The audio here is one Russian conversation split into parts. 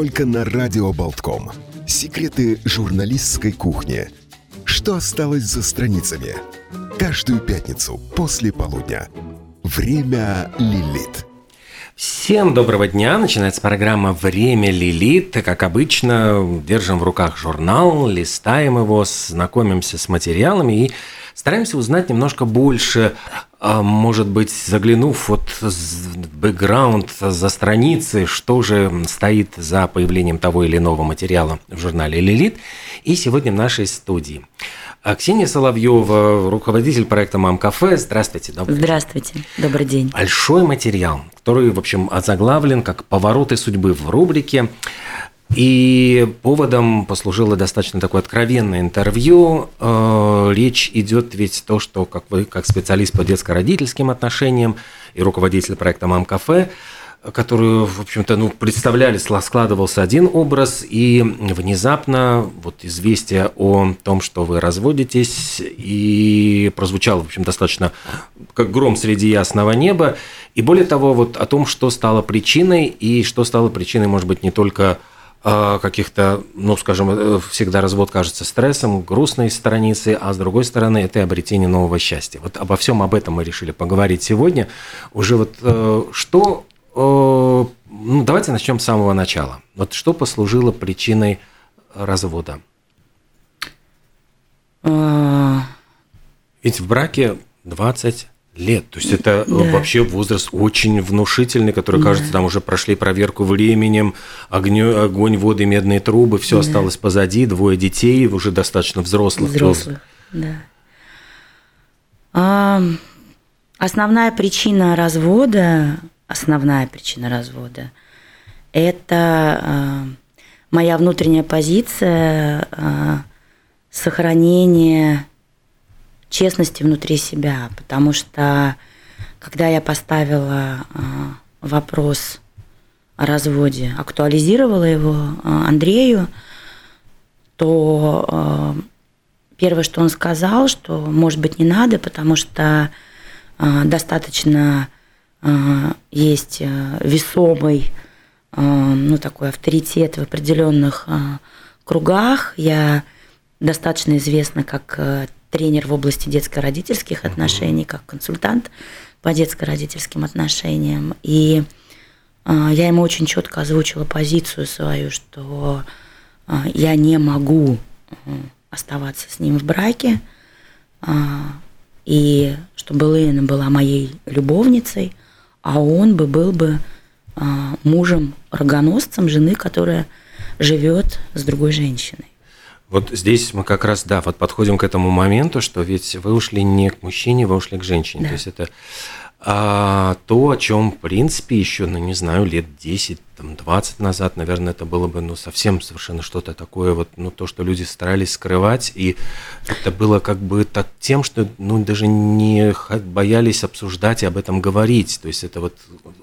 только на Радио Болтком. Секреты журналистской кухни. Что осталось за страницами? Каждую пятницу после полудня. Время Лилит. Всем доброго дня. Начинается программа «Время Лилит». Как обычно, держим в руках журнал, листаем его, знакомимся с материалами и стараемся узнать немножко больше а может быть, заглянув вот в бэкграунд за страницы, что же стоит за появлением того или иного материала в журнале «Лилит». И сегодня в нашей студии а Ксения Соловьева, руководитель проекта «Мам Кафе». Здравствуйте. Добрый Здравствуйте. День. Добрый день. Большой материал, который, в общем, озаглавлен как «Повороты судьбы» в рубрике. И поводом послужило достаточно такое откровенное интервью. Э, речь идет ведь то, что как вы, как специалист по детско-родительским отношениям и руководитель проекта «Мам Кафе», которую, в общем-то, ну, представляли, складывался один образ, и внезапно вот известие о том, что вы разводитесь, и прозвучало, в общем, достаточно как гром среди ясного неба, и более того, вот о том, что стало причиной, и что стало причиной, может быть, не только каких-то, ну, скажем, э, всегда развод кажется стрессом, грустной страницы, а с другой стороны, это и обретение нового счастья. Вот обо всем об этом мы решили поговорить сегодня. Уже вот э, что... Э, ну, давайте начнем с самого начала. Вот что послужило причиной развода? А. Ведь в браке 20 лет. То есть это э, да. вообще возраст очень внушительный, который, кажется, да. там уже прошли проверку временем, огню, огонь, воды, медные трубы, все да. осталось позади, двое детей, уже достаточно взрослых. Взрослых, да. А, основная причина развода, основная причина развода, это а, моя внутренняя позиция а, сохранения честности внутри себя, потому что когда я поставила а, вопрос о разводе, актуализировала его а, Андрею, то а, первое, что он сказал, что, может быть, не надо, потому что достаточно есть весомый, ну, такой авторитет в определенных кругах. Я достаточно известна как тренер в области детско-родительских отношений, как консультант по детско-родительским отношениям. И э, я ему очень четко озвучила позицию свою, что э, я не могу э, оставаться с ним в браке, э, и чтобы Лена была моей любовницей, а он бы был бы э, мужем рогоносцем жены, которая живет с другой женщиной. Вот здесь мы как раз, да, вот подходим к этому моменту, что ведь вы ушли не к мужчине, вы ушли к женщине. Да. То есть это а, то, о чем, в принципе, еще, ну, не знаю, лет 10, там, 20 назад, наверное, это было бы, ну, совсем совершенно что-то такое, вот, ну, то, что люди старались скрывать, и это было как бы так тем, что, ну, даже не боялись обсуждать и об этом говорить. То есть это вот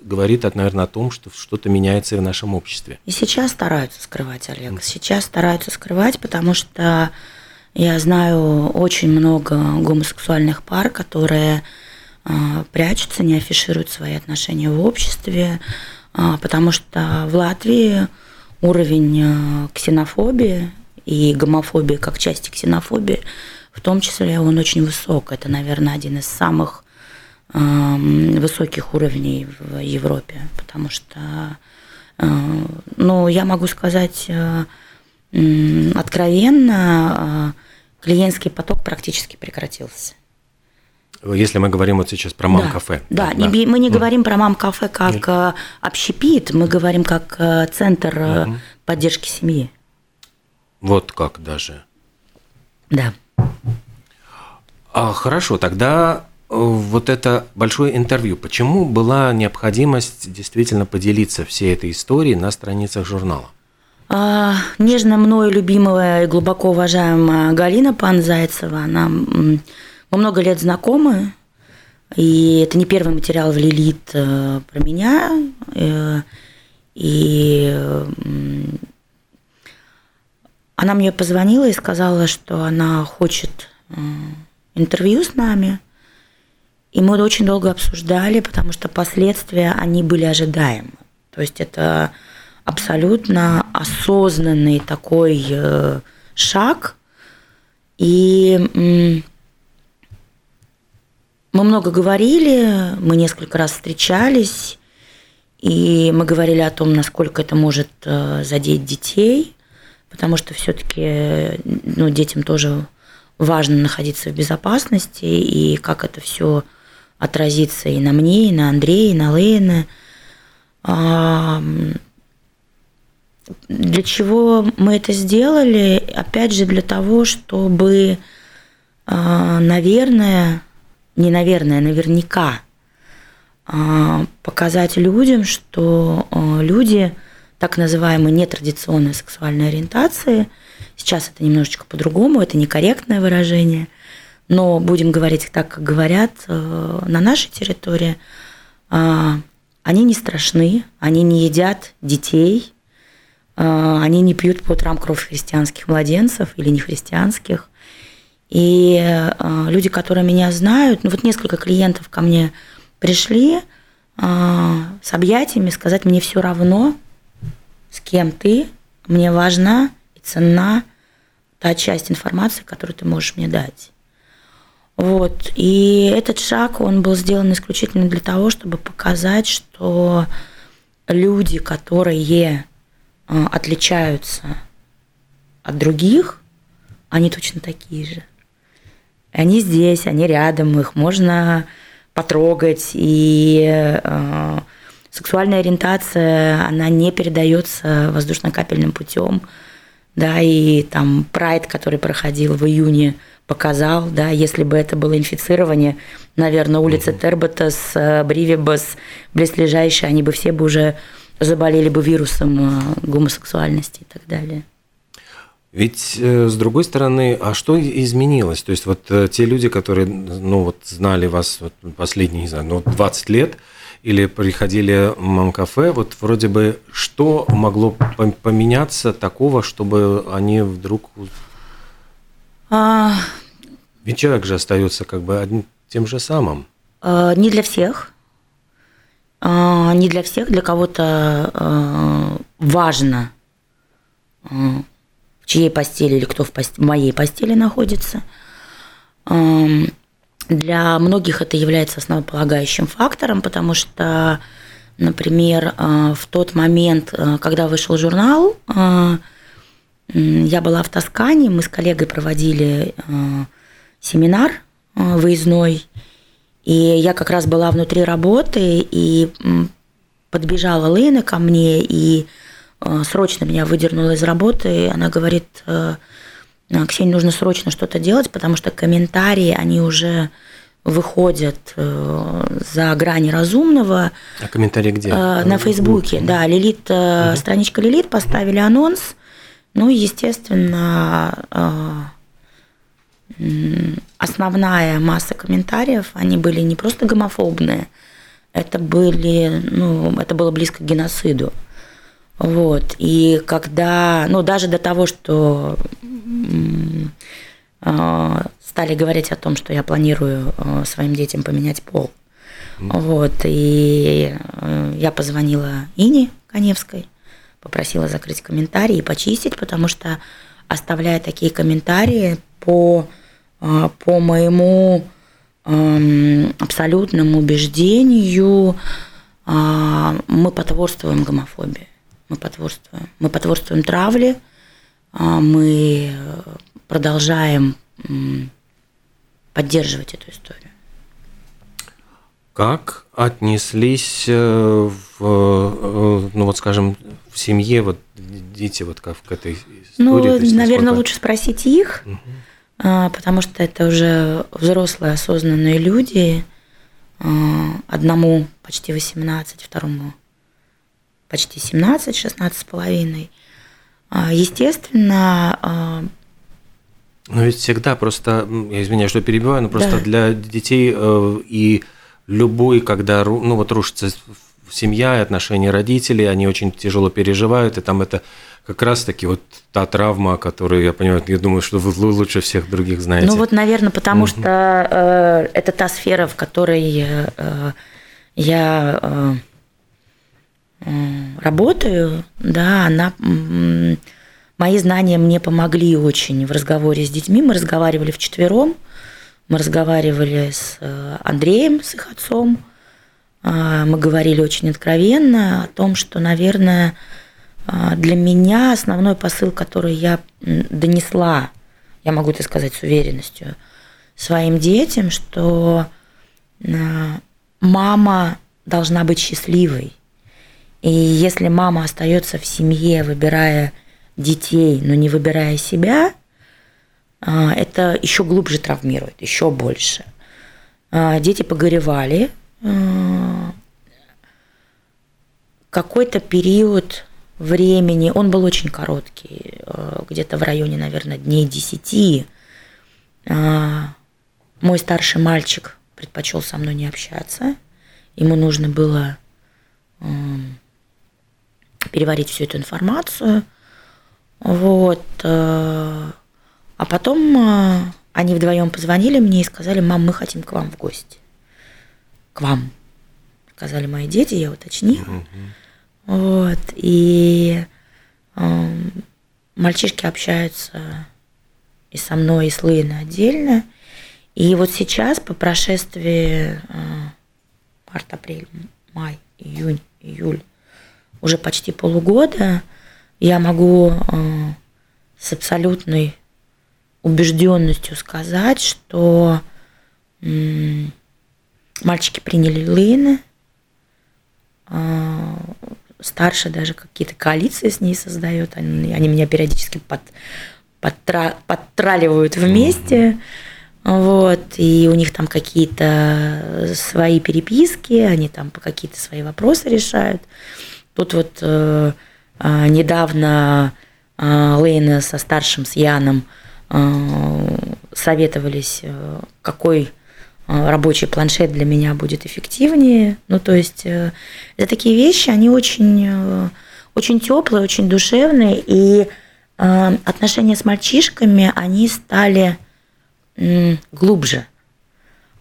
говорит, наверное, о том, что что-то меняется в нашем обществе. И сейчас стараются скрывать, Олег, сейчас стараются скрывать, потому что я знаю очень много гомосексуальных пар, которые прячутся, не афишируют свои отношения в обществе, а, потому что в Латвии уровень а, ксенофобии и гомофобии как части ксенофобии, в том числе он очень высок. Это, наверное, один из самых высоких уровней в Европе, потому что, ну, я могу сказать откровенно, клиентский поток практически прекратился. Если мы говорим вот сейчас про мам-кафе. Да, да, да. Мы не говорим про мам-кафе как Нет. общепит, мы говорим как э, центр угу. поддержки семьи. Вот как даже. Да. А, хорошо, тогда э, вот это большое интервью. Почему была необходимость действительно поделиться всей этой историей на страницах журнала? А, нежно мною любимая и глубоко уважаемая Галина Панзайцева, она мы много лет знакомы, и это не первый материал в Лилит э, про меня. Э, и она мне позвонила и сказала, что она хочет э, интервью с нами. И мы очень долго обсуждали, потому что последствия, они были ожидаемы. То есть это абсолютно осознанный такой шаг. И мы много говорили, мы несколько раз встречались, и мы говорили о том, насколько это может э, задеть детей, потому что все-таки ну, детям тоже важно находиться в безопасности, и как это все отразится и на мне, и на Андрея, и на Лейна. Для чего мы это сделали? Опять же, для того, чтобы, а, наверное, не наверное, наверняка а, показать людям, что а, люди так называемой нетрадиционной сексуальной ориентации, сейчас это немножечко по-другому, это некорректное выражение, но будем говорить так, как говорят на нашей территории, они не страшны, они не едят детей, а, они не пьют по утрам кровь христианских младенцев или не христианских. И а, люди, которые меня знают, ну вот несколько клиентов ко мне пришли а, с объятиями, сказать мне все равно, с кем ты, мне важна и ценна та часть информации, которую ты можешь мне дать. Вот. И этот шаг, он был сделан исключительно для того, чтобы показать, что люди, которые Э, отличаются от других, они точно такие же. Они здесь, они рядом, их можно потрогать, и э, сексуальная ориентация, она не передается воздушно-капельным путем, да, и там прайд, который проходил в июне, показал, да, если бы это было инфицирование, наверное, улица угу. Терботас, э, Бривибас, близлежащие, они бы все бы уже заболели бы вирусом э, гомосексуальности и так далее. Ведь э, с другой стороны, а что изменилось? То есть вот э, те люди, которые ну, вот, знали вас вот, последние, не знаю, ну, 20 лет, или приходили в мам-кафе, вот вроде бы что могло поменяться такого, чтобы они вдруг... А... Ведь человек же остается как бы одним тем же самым. А, не для всех. А, не для всех, для кого-то а, важно, а, чьей постели или кто в, пост... в моей постели находится. Для многих это является основополагающим фактором, потому что, например, в тот момент, когда вышел журнал, я была в Тоскане, мы с коллегой проводили семинар выездной, и я как раз была внутри работы, и подбежала Лена ко мне, и срочно меня выдернула из работы. И она говорит, э, Ксения, нужно срочно что-то делать, потому что комментарии, они уже выходят э, за грани разумного. А комментарии где? На Фейсбуке, да. Лилит, угу. страничка Лилит, поставили анонс. Ну, естественно, основная масса комментариев, они были не просто гомофобные, это были, ну, это было близко к геноциду. Вот. И когда, ну, даже до того, что э, стали говорить о том, что я планирую э, своим детям поменять пол. Mm. Вот. И э, я позвонила Ине Коневской, попросила закрыть комментарии и почистить, потому что оставляя такие комментарии по а, по моему абсолютному убеждению, мы потворствуем гомофобии. Мы потворствуем. Мы потворствуем травле, а, мы продолжаем поддерживать эту историю. Как отнеслись э, в, э, ну вот скажем, в семье вот дети вот как к этой истории? Ну, наверное, насколько... лучше спросить их. Угу. Потому что это уже взрослые осознанные люди. А, одному почти 18, второму почти 17, 16 с половиной. А, естественно, но ведь всегда просто, я извиняюсь, что перебиваю, но просто да. для детей э, и любой, когда ну вот рушится семья и отношения родителей, они очень тяжело переживают, и там это как раз-таки вот та травма, которую, я понимаю, я думаю, что вы лучше всех других знаете. Ну вот, наверное, потому угу. что э, это та сфера, в которой э, я э, работаю, да, она мои знания мне помогли очень в разговоре с детьми. Мы разговаривали вчетвером, мы разговаривали с э, Андреем, с их отцом. А, мы говорили очень откровенно о том, что, наверное, а, для меня основной посыл, который я донесла, я могу это сказать с уверенностью, своим детям, что а, мама должна быть счастливой. И если мама остается в семье, выбирая детей, но не выбирая себя, а, это еще глубже травмирует, еще больше. А, дети погоревали. А, какой-то период времени, он был очень короткий, где-то в районе, наверное, дней десяти. Мой старший мальчик предпочел со мной не общаться. Ему нужно было переварить всю эту информацию. Вот. Э, а потом э, они вдвоем позвонили мне и сказали, мам, мы хотим к вам в гости. К вам. Сказали мои дети, я уточнила. Угу. Вот. И э, мальчишки общаются и со мной, и с Лейной отдельно. И вот сейчас, по прошествии э, март, апрель, май, июнь, июль, уже почти полугода, я могу э, с абсолютной убежденностью сказать, что мальчики приняли Лейны, э, старший даже какие-то коалиции с ней создает, они, они меня периодически под, подтра, подтраливают вместе. Вот, и у них там какие-то свои переписки, они там по какие-то свои вопросы решают. Тут вот э, э, недавно э, Лейна со старшим, с Яном, э, советовались, какой рабочий планшет для меня будет эффективнее. Ну, то есть э, это такие вещи, они очень, э, очень теплые, очень душевные, и э, отношения с мальчишками, они стали э, глубже.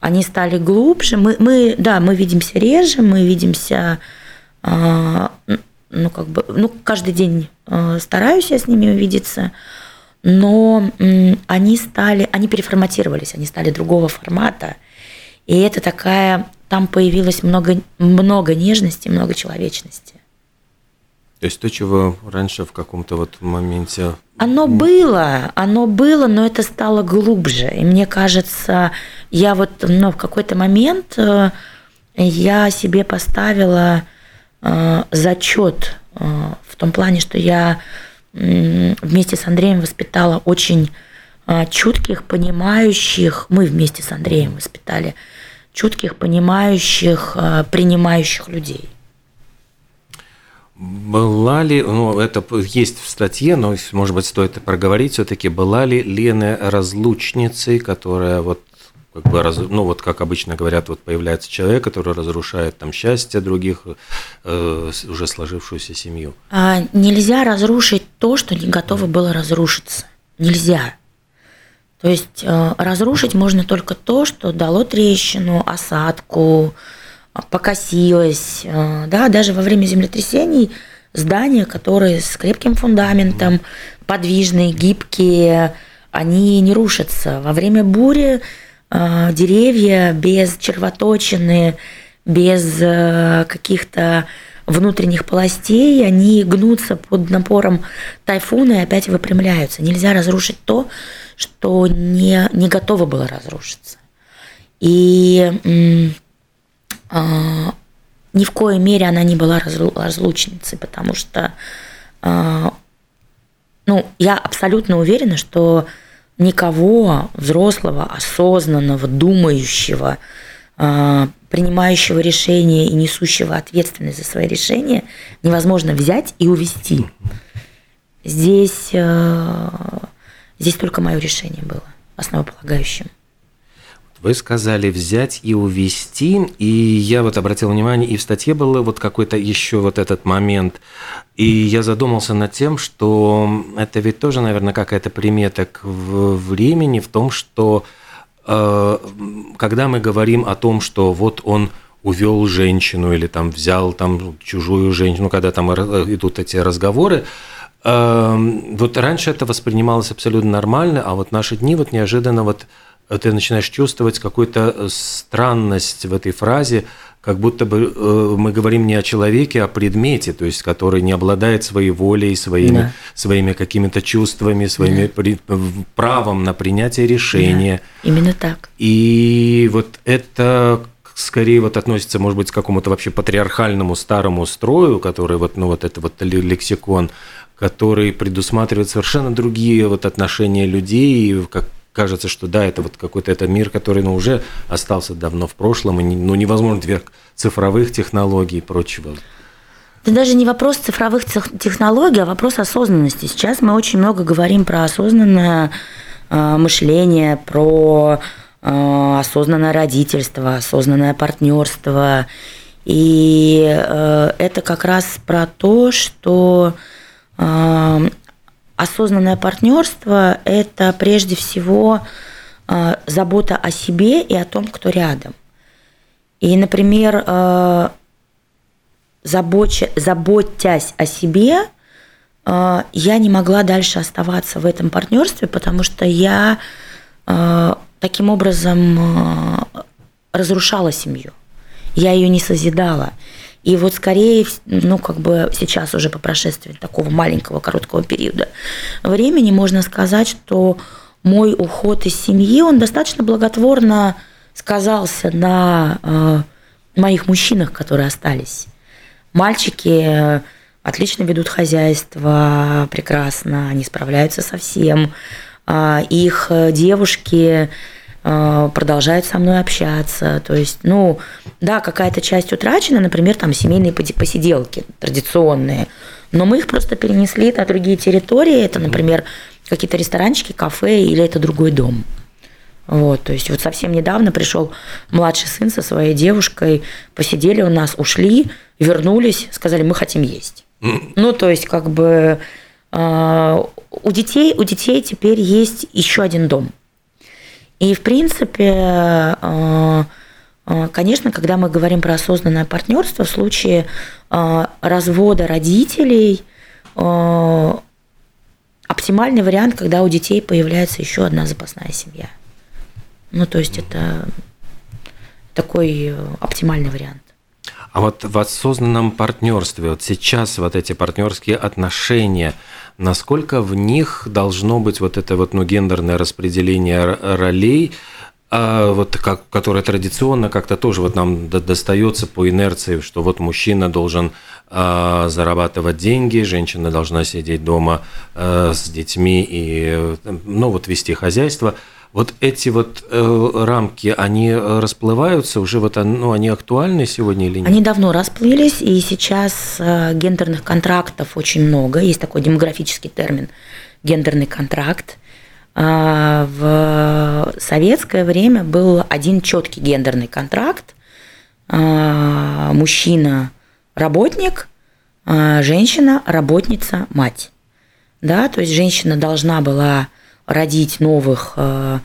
Они стали глубже. Мы, мы, да, мы видимся реже, мы видимся а, ну, как бы, ну, каждый день а, стараюсь я с ними увидеться, но они стали, они переформатировались, они стали другого формата. И это такая, там появилось много, много нежности, много человечности. То есть то, чего раньше в каком-то вот моменте... Оно было, оно было, но это стало глубже. И мне кажется, я вот ну, в какой-то момент э, я себе поставила зачет э, в том плане, что я вместе с Андреем воспитала очень э, чутких, понимающих, мы вместе с Андреем воспитали чутких, понимающих, принимающих людей. Была ли, ну это есть в статье, но может быть стоит проговорить все-таки, была ли Лена разлучницей, которая вот как бы, раз, ну вот как обычно говорят, вот появляется человек, который разрушает там счастье других, э, уже сложившуюся семью. А, нельзя разрушить то, что не готово было разрушиться. Нельзя. То есть э, разрушить можно только то, что дало трещину, осадку, покосилось. Э, да, даже во время землетрясений здания, которые с крепким фундаментом, подвижные, гибкие, они не рушатся. Во время бури деревья без червоточины, без э, каких-то внутренних полостей, они гнутся под напором тайфуна и опять выпрямляются. Нельзя разрушить то, что не, не готово было разрушиться. И э, ни в коей мере она не была разлучницей, потому что э, ну, я абсолютно уверена, что никого взрослого, осознанного, думающего, а, принимающего решения и несущего ответственность за свои решения невозможно взять и увести. Здесь, а, здесь только мое решение было основополагающим. Вы сказали взять и увести, и я вот обратил внимание, и в статье был вот какой-то еще вот этот момент, и я задумался над тем, что это ведь тоже, наверное, какая-то примета к времени в том, что э, когда мы говорим о том, что вот он увел женщину или там взял там чужую женщину, когда там идут эти разговоры, эм, вот раньше это воспринималось абсолютно нормально, а вот наши дни вот неожиданно вот ты начинаешь чувствовать какую-то странность в этой фразе, как будто бы э, мы говорим не о человеке, а о предмете, то есть который не обладает своей волей, своими, да. своими какими-то чувствами, своими да. правом на принятие решения. Да. Именно так. И вот это скорее вот относится, может быть, к какому-то вообще патриархальному старому строю, который вот, ну вот это вот лексикон, который предусматривает совершенно другие вот отношения людей, как кажется, что да, это вот какой-то это мир, который ну, уже остался давно в прошлом, и не, ну, невозможно вверх цифровых технологий и прочего. Это даже не вопрос цифровых технологий, а вопрос осознанности. Сейчас мы очень много говорим про осознанное э, мышление, про э, осознанное родительство, осознанное партнерство. И э, это как раз про то, что осознанное партнерство – это прежде всего э, забота о себе и о том, кто рядом. И, например, э, забоча, заботясь о себе, э, я не могла дальше оставаться в этом партнерстве, потому что я таким образом разрушала семью. Я ее не созидала. И вот скорее, ну, как бы сейчас уже по прошествии такого маленького, короткого периода времени можно сказать, что мой уход из семьи, он достаточно благотворно сказался на э, моих мужчинах, которые остались. Мальчики отлично ведут хозяйство, прекрасно, они справляются со всем. Э, их девушки Э, продолжают со мной общаться. То есть, ну, да, какая-то часть утрачена, например, там семейные посиделки традиционные, но мы их просто перенесли на другие территории. Это, например, какие-то ресторанчики, кафе или это другой дом. Вот, то есть вот совсем недавно пришел младший сын со своей девушкой, посидели у нас, ушли, вернулись, сказали, мы хотим есть. Ну, то есть как бы э, у детей, у детей теперь есть еще один дом. И, в принципе, э, э, конечно, когда мы говорим про осознанное партнерство, в случае э, развода родителей, оптимальный вариант, когда у детей появляется еще одна запасная семья. Ну, то есть это такой оптимальный вариант. А вот в осознанном партнерстве, вот сейчас вот эти партнерские отношения, насколько в них должно быть вот это вот ну, гендерное распределение ролей, а вот как, которое традиционно как-то тоже вот нам достается по инерции, что вот мужчина должен а, зарабатывать деньги, женщина должна сидеть дома а, с детьми и ну вот вести хозяйство – вот эти вот э, рамки, они э, расплываются уже, вот, ну, они актуальны сегодня или нет? Они давно расплылись, и сейчас э, гендерных контрактов очень много. Есть такой демографический термин гендерный контракт. Э, в советское время был один четкий гендерный контракт. Э, мужчина работник, э, женщина работница мать. Да, то есть женщина должна была родить новых э,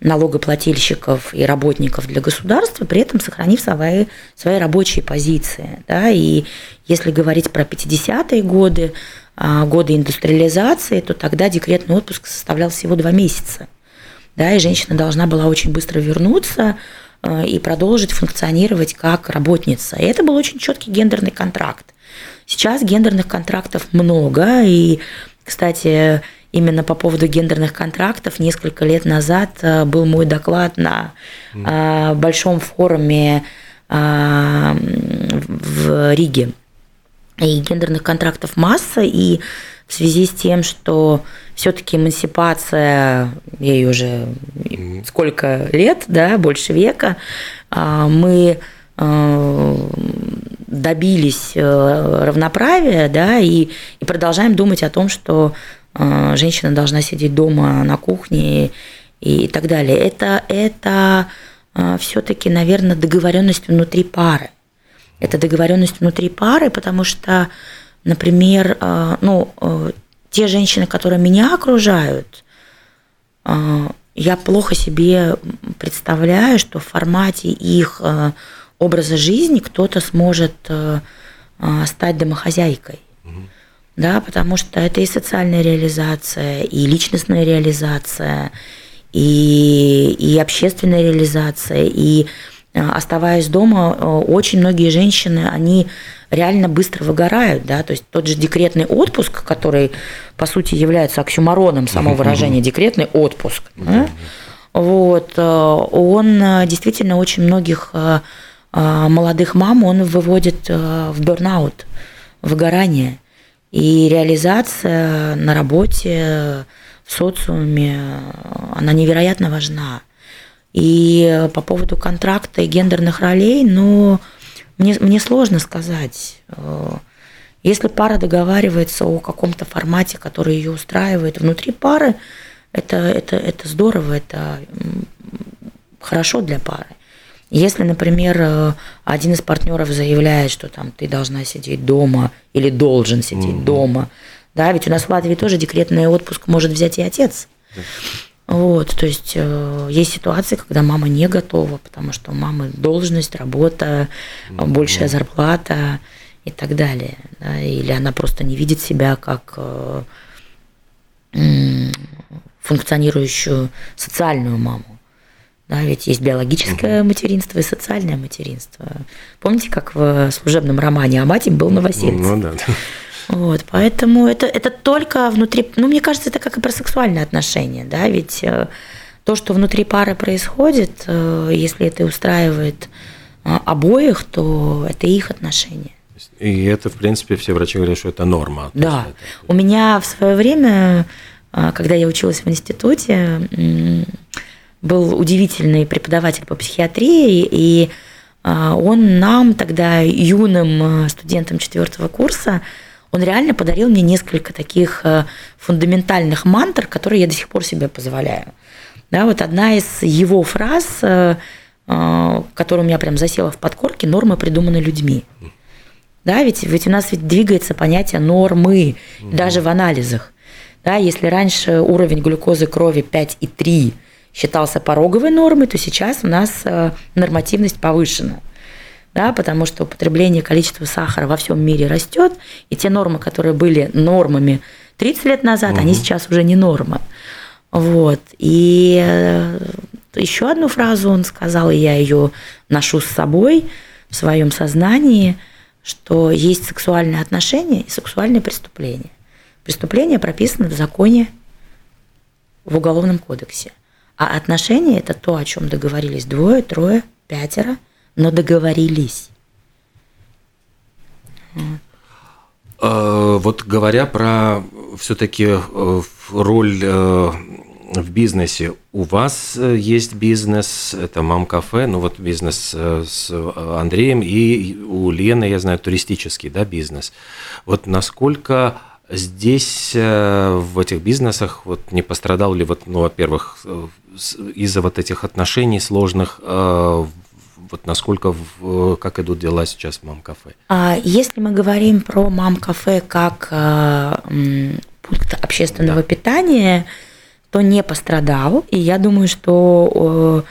налогоплательщиков и работников для государства, при этом сохранив свои, свои рабочие позиции. Да? И если говорить про 50-е годы, э, годы индустриализации, то тогда декретный отпуск составлял всего два месяца. Да, и женщина должна была очень быстро вернуться э, и продолжить функционировать как работница. И это был очень четкий гендерный контракт. Сейчас гендерных контрактов много, и, кстати, именно по поводу гендерных контрактов. Несколько лет назад э, был мой доклад на mm. большом форуме э, в Риге. И гендерных контрактов масса, и в связи с тем, что все-таки эмансипация, ей уже сколько лет, да, больше века, мы добились равноправия, да, и, и продолжаем думать о том, что женщина должна сидеть дома на кухне и, так далее. Это, это а, все-таки, наверное, договоренность внутри пары. Это договоренность внутри пары, потому что, например, а, ну, те женщины, которые меня окружают, я плохо себе представляю, что в формате их образа жизни кто-то сможет э, э, стать домохозяйкой. Да, потому что это и социальная реализация, и личностная реализация, и, и общественная реализация, и оставаясь дома, очень многие женщины, они реально быстро выгорают, да, то есть тот же декретный отпуск, который, по сути, является оксюмороном само выражение декретный отпуск, да, вот, э, он э, действительно очень многих э, молодых мам, он выводит в бернаут, выгорание. И реализация на работе, в социуме, она невероятно важна. И по поводу контракта и гендерных ролей, ну, мне, мне сложно сказать. Если пара договаривается о каком-то формате, который ее устраивает внутри пары, это, это, это здорово, это хорошо для пары. Если, например, э, один из партнеров заявляет, что там ты должна сидеть дома или должен сидеть mm-hmm. дома, да, ведь у нас в Латвии тоже декретный отпуск может взять и отец. Вот, то есть э, есть ситуации, когда мама не готова, потому что у мамы должность, работа, mm-hmm. большая зарплата и так далее. Да, или она просто не видит себя как э, функционирующую социальную маму. Да, ведь есть биологическое угу. материнство и социальное материнство. Помните, как в служебном романе Аматим был новосельцем? Ну да. Вот, поэтому это, это только внутри, ну, мне кажется, это как и про сексуальные отношения, да, ведь э, то, что внутри пары происходит, э, если это устраивает э, обоих, то это их отношения. И это, в принципе, все врачи говорят, что это норма. Да. Это... У меня в свое время когда я училась в институте, был удивительный преподаватель по психиатрии, и а, он нам тогда, юным а, студентам четвертого курса, он реально подарил мне несколько таких фундаментальных мантр, которые я до сих пор себе позволяю. Да, вот одна из его фраз, которая у меня прям засела в подкорке, нормы придуманы людьми. Да, ведь, ведь у нас ведь двигается понятие нормы, угу. даже в анализах. Да, если раньше уровень глюкозы крови 5,3 считался пороговой нормой, то сейчас у нас э, нормативность повышена. Да, потому что употребление количества сахара во всем мире растет, и те нормы, которые были нормами 30 лет назад, угу. они сейчас уже не норма. Вот. И э, еще одну фразу он сказал, и я ее ношу с собой в своем сознании, что есть сексуальные отношения и сексуальные преступления. Преступление прописано в законе, в Уголовном кодексе. А отношения – это то, о чем договорились двое, трое, пятеро, но договорились. А, вот говоря про все-таки э, роль э, в бизнесе. У вас э, есть бизнес, это мам-кафе, ну вот бизнес с Андреем, и у Лены, я знаю, туристический да, бизнес. Вот насколько Здесь, в этих бизнесах, вот не пострадал ли, вот, ну, во-первых, из-за вот этих отношений сложных, э, вот насколько, как идут дела сейчас в мам-кафе? А если мы говорим про мам-кафе как пункт общественного да. питания, то не пострадал. И я думаю, что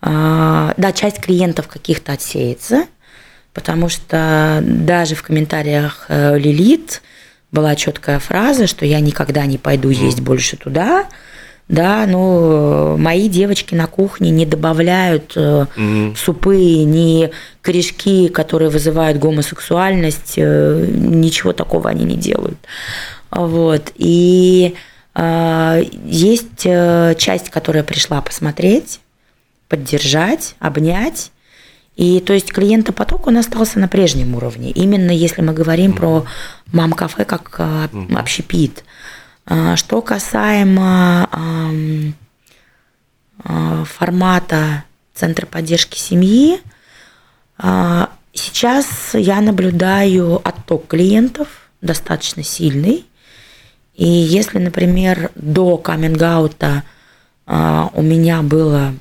да, часть клиентов каких-то отсеется, потому что даже в комментариях Лилит была четкая фраза, что я никогда не пойду есть больше туда. Да, но мои девочки на кухне не добавляют mm-hmm. супы, ни корешки, которые вызывают гомосексуальность, э, ничего такого они не делают. Вот. И э, есть э, часть, которая пришла посмотреть, поддержать, обнять. И то есть клиентопоток он остался на прежнем уровне. Именно если мы говорим mm-hmm. про мам-кафе как mm-hmm. общепит. А, что касаемо а, формата Центра поддержки семьи, сейчас я наблюдаю отток клиентов достаточно сильный. И если, например, до каминг-аута у меня было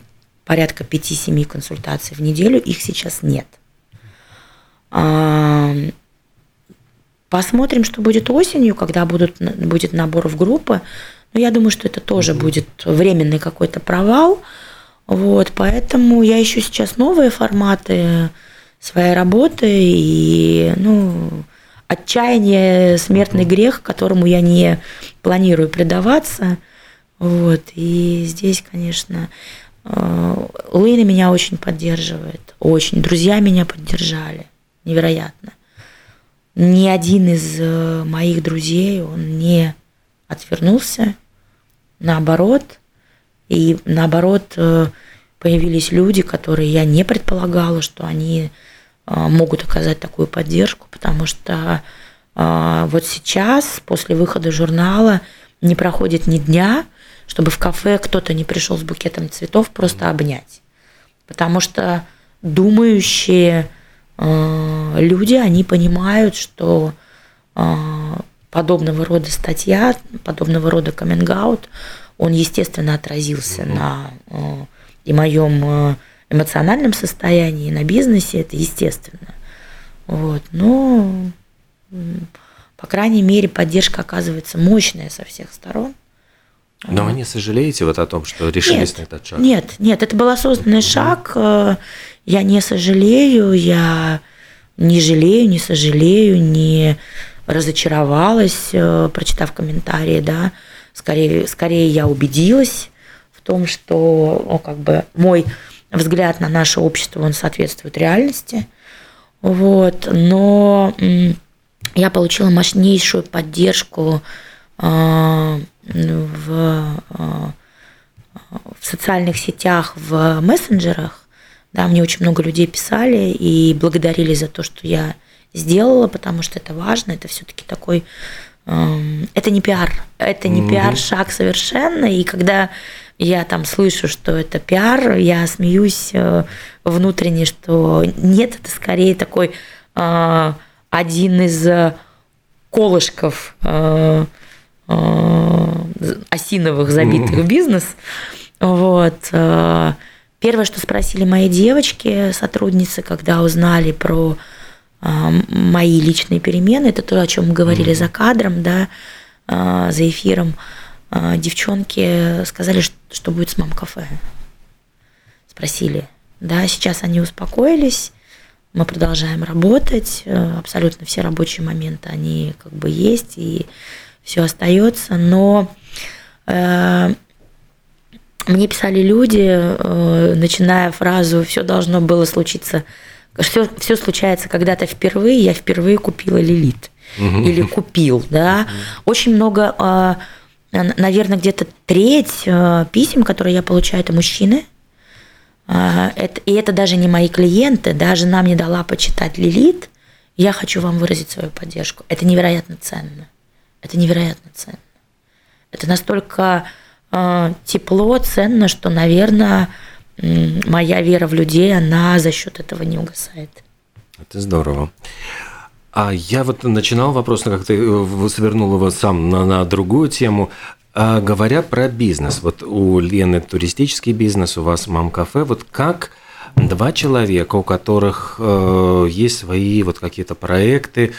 порядка 5-7 консультаций в неделю, их сейчас нет. Посмотрим, что будет осенью, когда будут, будет набор в группы. Но я думаю, что это тоже mm будет временный какой-то провал. Вот, поэтому я ищу сейчас новые форматы. своей работы и, ну, отчаяние, смертный грех, которому я не планирую предаваться. Вот. И здесь, конечно, э, Лейна меня очень поддерживает, очень. Друзья меня поддержали, невероятно. Ни один из э, моих друзей, он не отвернулся, наоборот. И наоборот, э, появились люди, которые я не предполагала, что они могут оказать такую поддержку, потому что вот сейчас, после выхода журнала, не проходит ни дня, чтобы в кафе кто-то не пришел с букетом цветов просто обнять. Потому что думающие э, люди, они понимают, что э, подобного рода статья, подобного рода каминг он, естественно, отразился mm-hmm. на э, и моем эмоциональном состоянии, и на бизнесе, это естественно. Вот. Но, по крайней мере, поддержка оказывается мощная со всех сторон. Но вы не сожалеете вот о том, что решились нет, на этот шаг? Нет, нет, это был осознанный шаг. Я не сожалею, я не жалею, не сожалею, не разочаровалась, э, прочитав комментарии, да. Скорее, скорее я убедилась в том, что ну, как бы мой взгляд на наше общество, он соответствует реальности. Вот. Но я получила мощнейшую поддержку э, в, э, в социальных сетях, в мессенджерах. Да, мне очень много людей писали и благодарили за то, что я сделала, потому что это важно, это все-таки такой эм, это не пиар, это не mm-hmm. пиар-шаг совершенно, и когда я там слышу, что это пиар, я смеюсь э, внутренне, что нет, это скорее такой э, один из колышков Э, осиновых забитых бизнес. Вот. Э, первое, что спросили мои девочки, сотрудницы, когда узнали про э, мои личные перемены, это то, о чем мы говорили за кадром, да, за эфиром, девчонки сказали, что будет с мам-кафе. Спросили. Да, сейчас они успокоились, мы продолжаем работать, абсолютно все рабочие моменты, они как бы есть, и все остается, но э, мне писали люди, э, начиная фразу «все должно было случиться», все, все случается когда-то впервые, я впервые купила Лилит. Угу. Или купил, да. Угу. Очень много, э, наверное, где-то треть э, писем, которые я получаю, это мужчины. Это, и это даже не мои клиенты, да, жена мне дала почитать Лилит, я хочу вам выразить свою поддержку. Это невероятно ценно. Это невероятно ценно. Это настолько тепло, ценно, что, наверное, моя вера в людей, она за счет этого не угасает. Это здорово. А я вот начинал вопрос, но как-то э, свернул его сам на, на другую тему. А, говоря про бизнес, вот у Лены туристический бизнес, у вас мам-кафе, вот как два человека, у которых э, есть свои вот какие-то проекты,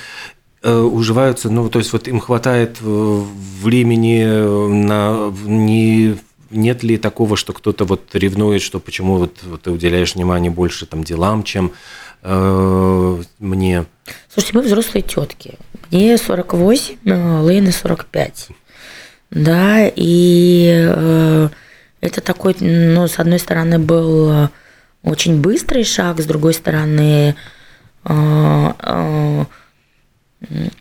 уживаются, ну, то есть вот им хватает э, времени на не нет ли такого, что кто-то вот ревнует, что почему вот, вот ты уделяешь внимание больше там делам, чем э, мне? Слушайте, мы взрослые тетки. Мне 48, Лейна 45. Да, и э, это такой, ну, с одной стороны, был очень быстрый шаг, с другой стороны, э, э,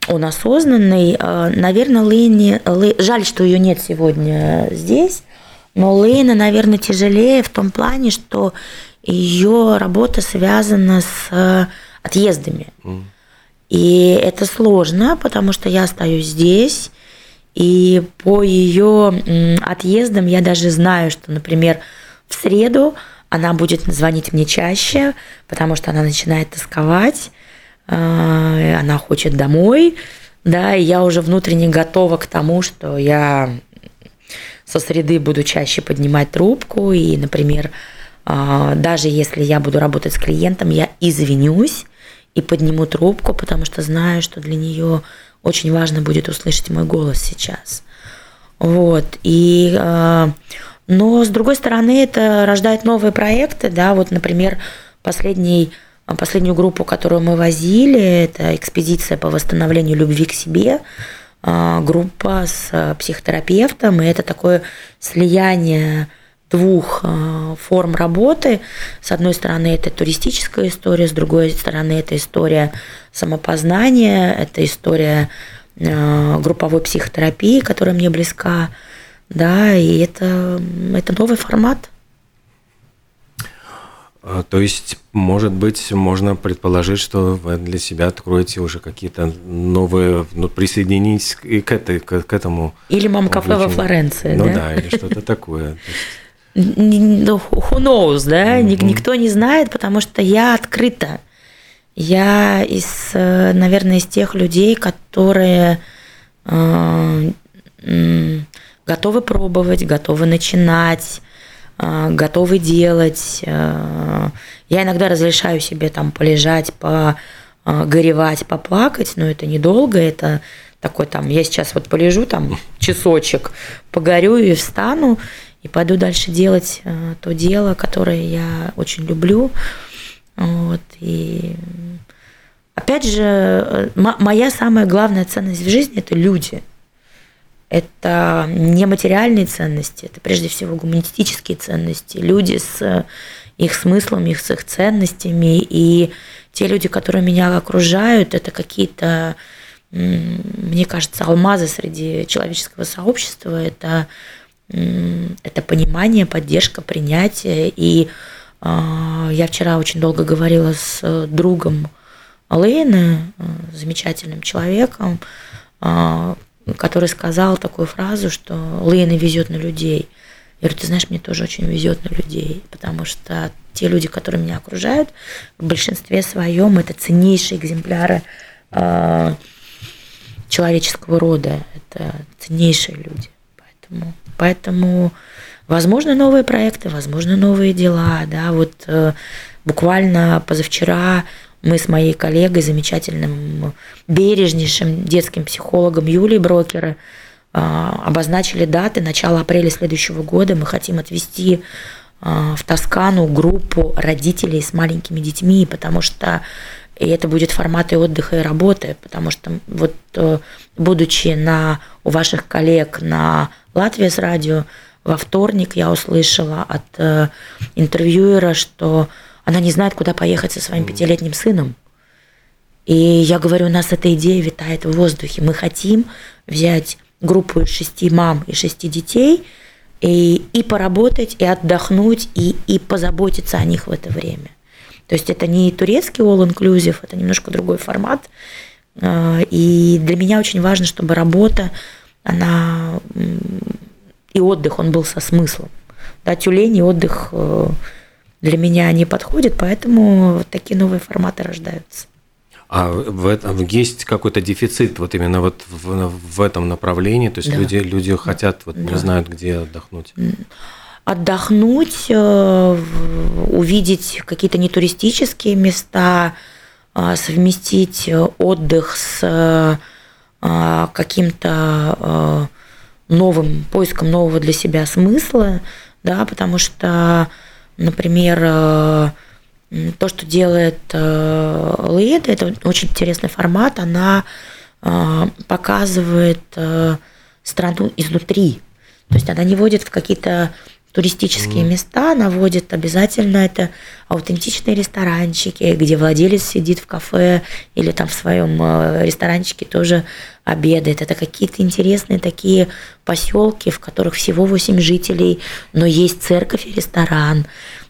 он осознанный. А, наверное, Лейни... Жаль, что ее нет сегодня здесь, но Лейна, наверное, тяжелее в том плане, что ее работа связана с э, отъездами. Mm. И это сложно, потому что я остаюсь здесь, и по ее отъездам я даже знаю, что, например, в среду она будет звонить мне чаще, потому что она начинает тосковать. А, она хочет домой, да, и я уже внутренне готова к тому, что я со среды буду чаще поднимать трубку, и, например, а, даже если я буду работать с клиентом, я извинюсь и подниму трубку, потому что знаю, что для нее очень важно будет услышать мой голос сейчас. Вот. И, а, но с другой стороны, это рождает новые проекты, да, вот, например, последний Последнюю группу, которую мы возили, это экспедиция по восстановлению любви к себе, группа с психотерапевтом, и это такое слияние двух форм работы. С одной стороны, это туристическая история, с другой стороны, это история самопознания, это история групповой психотерапии, которая мне близка. Да, и это, это новый формат. А, то есть, может быть, можно предположить, что вы для себя откроете уже какие-то новые, ну, присоединитесь и к, этой, к, к этому. Или мам-кафе во Флоренции, ну, да? Да, или что-то такое. Ну, who knows, да? Никто не знает, потому что я открыта. Я из, э, наверное, из тех людей, которые э, готовы пробовать, готовы начинать, готовы делать. А, я иногда разрешаю себе там полежать, погоревать, поплакать, но это недолго, это такой там, я сейчас вот полежу там часочек, погорю и встану, и пойду дальше делать а, то дело, которое я очень люблю. Вот, и опять же, моя самая главная ценность в жизни – это люди – это не материальные ценности, это прежде всего гуманистические ценности. Люди с их смыслом, их с их ценностями. И те люди, которые меня окружают, это какие-то, мне кажется, алмазы среди человеческого сообщества. Это, это понимание, поддержка, принятие. И а, я вчера очень долго говорила с другом Алейна, замечательным человеком, а, который сказал такую фразу, что Лейна везет на людей. Я говорю, ты знаешь, мне тоже очень везет на людей, потому что те люди, которые меня окружают, в большинстве своем это ценнейшие экземпляры э, человеческого рода, это ценнейшие люди. Поэтому, поэтому возможно, новые проекты, возможно, новые дела. Да, вот э, буквально позавчера мы с моей коллегой, замечательным, бережнейшим детским психологом Юлией Брокера, обозначили даты начала апреля следующего года. Мы хотим отвести а, в Тоскану группу родителей с маленькими детьми, потому что и это будет форматы отдыха и работы, потому что вот э, будучи на, у ваших коллег на Латвии с радио, во вторник я услышала от э, интервьюера, что она не знает, куда поехать со своим пятилетним сыном. И я говорю, у нас эта идея витает в воздухе. Мы хотим взять группу из шести мам и шести детей и, и поработать, и отдохнуть, и, и позаботиться о них в это время. То есть это не турецкий all-inclusive, это немножко другой формат. А, и для меня очень важно, чтобы работа, она и отдых, он был со смыслом. Да, тюлень и отдых э, для меня не подходит, поэтому такие новые форматы рождаются. А в этом есть какой-то дефицит вот именно вот в, в этом направлении, то есть да. люди люди хотят вот да. не знают где отдохнуть. Отдохнуть, э, увидеть какие-то нетуристические места, э, совместить отдых с э, каким-то новым поиском нового для себя смысла, да, потому что Например, э, то, что делает э, Леда, это очень интересный формат, она э, показывает страну изнутри. То есть она не водит в какие-то туристические mm. места, она водит обязательно это аутентичные ресторанчики, где владелец сидит в кафе или там в своем ресторанчике тоже обедает. Это какие-то интересные такие поселки, в которых всего 8 жителей, но есть церковь и ресторан.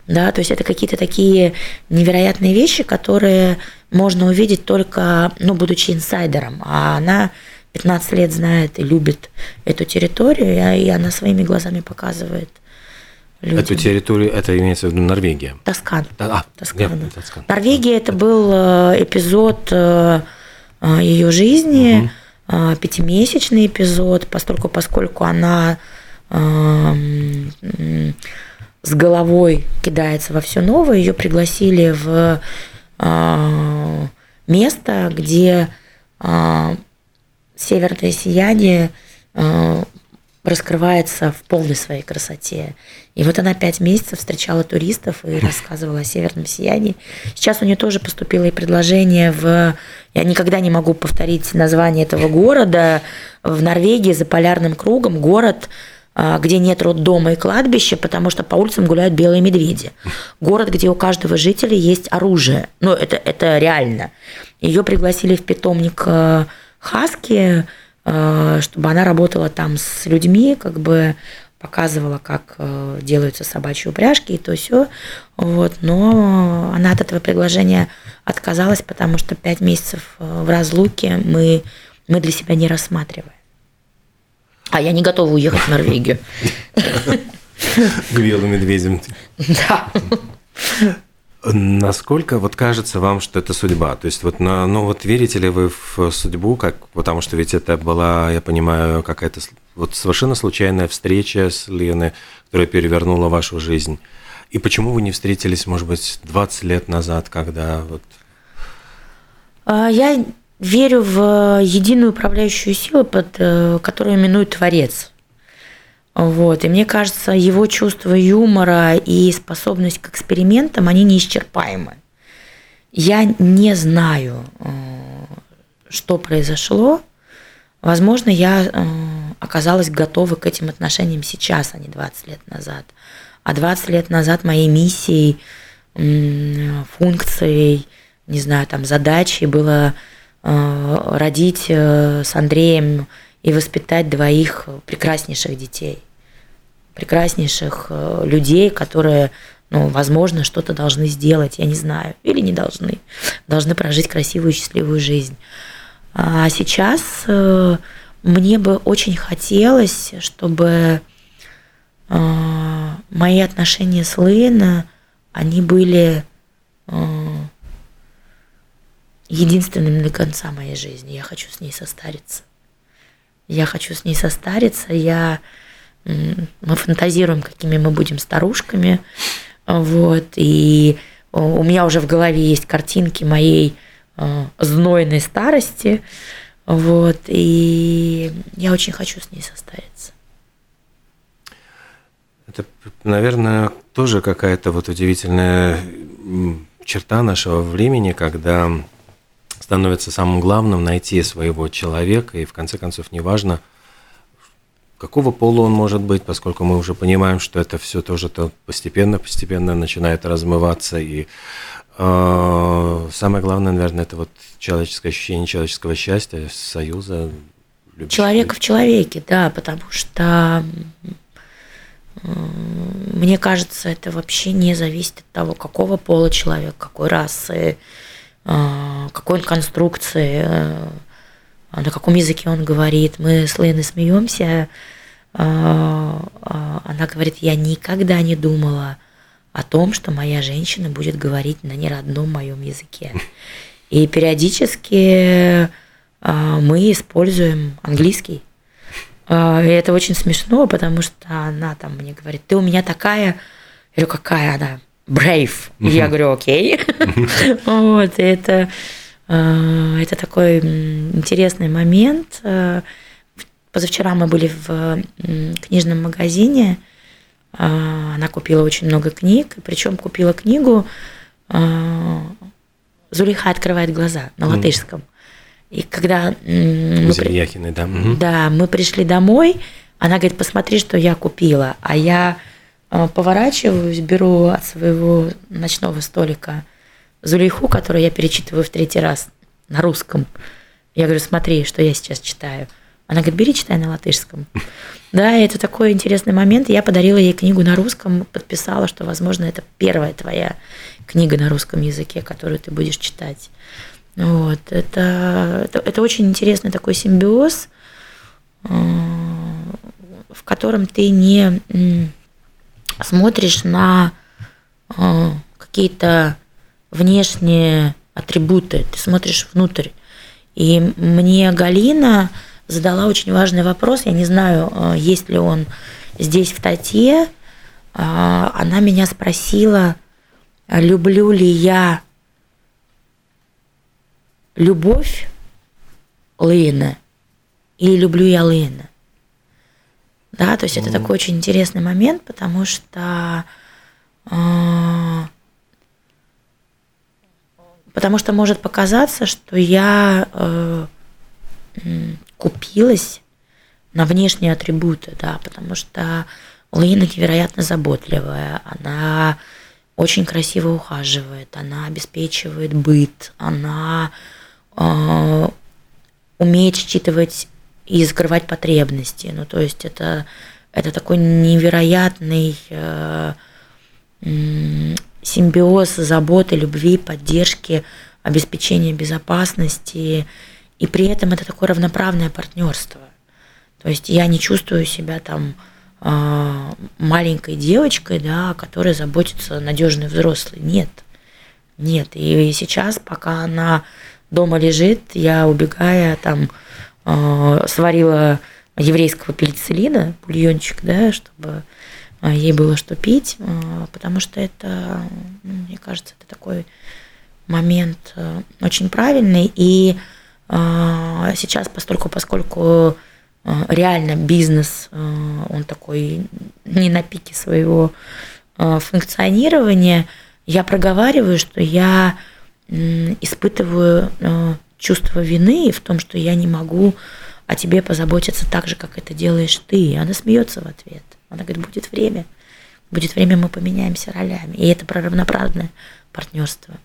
Да, то есть это какие-то такие невероятные вещи, которые можно увидеть только, ну, будучи инсайдером. А она 15 лет знает и любит эту территорию, и она своими глазами показывает людям. Эту территорию, это имеется в виду Норвегия? Тоскан. А, Тоскана. Нет, Тоскан. Норвегия – это был э, эпизод э, э, ее жизни, угу пятимесячный эпизод, поскольку, поскольку она с головой кидается во все новое, ее пригласили в место, где северное сияние раскрывается в полной своей красоте. И вот она пять месяцев встречала туристов и рассказывала о северном сиянии. Сейчас у нее тоже поступило и предложение в... Я никогда не могу повторить название этого города. В Норвегии за полярным кругом город а, где нет роддома и кладбища, потому что по улицам гуляют белые медведи. Город, где у каждого жителя есть оружие. Ну, это, это реально. Ее пригласили в питомник э, Хаски, чтобы она работала там с людьми, как бы показывала, как э, делаются собачьи упряжки и то все. Вот. Но она от этого предложения отказалась, потому что пять месяцев э, в разлуке мы, мы для себя не рассматриваем. А я не готова уехать в Норвегию. К белым медведям. Да. Насколько вот кажется вам, что это судьба? То есть вот, ну вот верите ли вы в судьбу, как, потому что ведь это была, я понимаю, какая-то вот совершенно случайная встреча с Леной, которая перевернула вашу жизнь. И почему вы не встретились, может быть, 20 лет назад, когда вот... А, я верю в единую управляющую силу, под, э, которую именуют Творец. Вот. И мне кажется, его чувство юмора и способность к экспериментам, они неисчерпаемы. Я не знаю, э, что произошло. Возможно, я э, оказалась готова к этим отношениям сейчас, а не 20 лет назад. А 20 лет назад моей миссией, функцией, не знаю, там, задачей было э, родить с Андреем и воспитать двоих прекраснейших детей, прекраснейших э, людей, которые, ну, возможно, что-то должны сделать, я не знаю, или не должны, должны прожить красивую, счастливую жизнь. А сейчас э, мне бы очень хотелось, чтобы э, мои отношения с Лейна, они были единственным до конца моей жизни. Я хочу с ней состариться я хочу с ней состариться, я, мы фантазируем, какими мы будем старушками, вот, и у меня уже в голове есть картинки моей э, знойной старости, вот, и я очень хочу с ней состариться. Это, наверное, тоже какая-то вот удивительная черта нашего времени, когда становится самым главным найти своего человека, и в конце концов неважно, какого пола он может быть, поскольку мы уже понимаем, что это все тоже то постепенно-постепенно начинает размываться, и э, самое главное, наверное, это вот человеческое ощущение человеческого счастья, союза. Человека в человеке, да, потому что мне кажется, это вообще не зависит от того, какого пола человек, какой расы, а, какой он конструкции, э, на каком языке он говорит. Мы с Леной смеемся. А, а, она говорит, я никогда не думала о том, что моя женщина будет говорить на неродном моем языке. И периодически мы используем английский. И это очень смешно, потому что она там мне говорит, ты у меня такая, я говорю, какая она? brave. Uh-huh. Я говорю, окей. вот, это, это такой интересный момент. Э, позавчера мы были в книжном магазине. Э, она купила очень много книг, причем купила книгу Зулиха открывает глаза на латышском. И когда мы, при... да. да, мы пришли домой, она говорит, посмотри, что я купила. А я а, поворачиваюсь, беру от своего ночного столика Зулейху, которую я перечитываю в третий раз на русском. Я говорю, смотри, что я сейчас читаю. Она говорит, бери, читай на латышском. Да, это такой интересный момент. Я подарила ей книгу на русском, подписала, что, возможно, это первая твоя книга на русском языке, которую ты будешь читать. Вот. Это, это, это очень интересный такой симбиоз, э, в котором ты не смотришь на э, какие-то внешние атрибуты, ты смотришь внутрь. И мне Галина задала очень важный вопрос, я не знаю, э, есть ли он здесь в статье, э, она меня спросила, люблю ли я любовь Лейна или люблю я Лейна. Да, то есть mm. это такой очень интересный момент, потому что э, потому что может показаться, что я э, купилась на внешние атрибуты, да, потому что Лина невероятно заботливая, она очень красиво ухаживает, она обеспечивает быт, она э, умеет считывать и закрывать потребности. Ну, то есть это, это такой невероятный э, симбиоз заботы, любви, поддержки, обеспечения безопасности. И при этом это такое равноправное партнерство. То есть я не чувствую себя там э, маленькой девочкой, да, которая заботится надежный взрослый. Нет. Нет. И сейчас, пока она дома лежит, я убегая там э, сварила еврейского пенициллина, бульончик, да, чтобы ей было что пить, э, потому что это, ну, мне кажется, это такой момент э, очень правильный. И э, сейчас, поскольку э, реально бизнес, он такой не на пике своего функционирования, я проговариваю, что я испытываю чувство вины в том, что я не могу о тебе позаботиться так же, как это делаешь ты. И она смеется в ответ. Она говорит, будет время. Будет время, мы поменяемся ролями. И это про равноправное партнерство.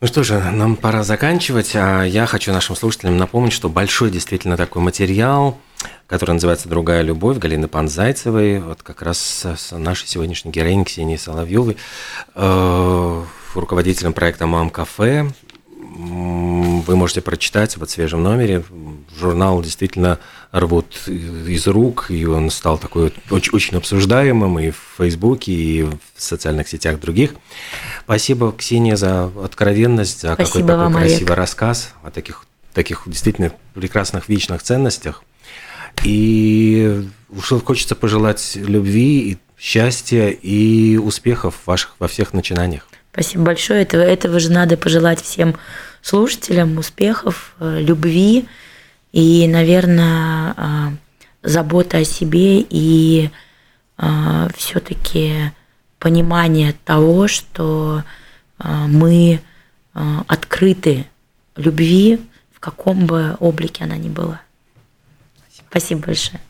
Ну что же, нам пора заканчивать, а я хочу нашим слушателям напомнить, что большой действительно такой материал, который называется «Другая любовь» Галины Панзайцевой, вот как раз с нашей сегодняшней героиней Ксенией Соловьевой, э, руководителем проекта «Мам Кафе». Вы можете прочитать в свежем номере. Журнал действительно рвут из рук, и он стал такой очень, очень обсуждаемым и в Фейсбуке, и в социальных сетях других. Спасибо, Ксения, за откровенность, за какой-то такой вам, красивый Олег. рассказ о таких, таких действительно прекрасных вечных ценностях. И уж хочется пожелать любви, и счастья и успехов ваших во всех начинаниях. Спасибо большое. Этого, этого же надо пожелать всем слушателям успехов, э, любви и, наверное, э, заботы о себе и э, все-таки понимание того, что мы открыты любви, в каком бы облике она ни была. Спасибо большое.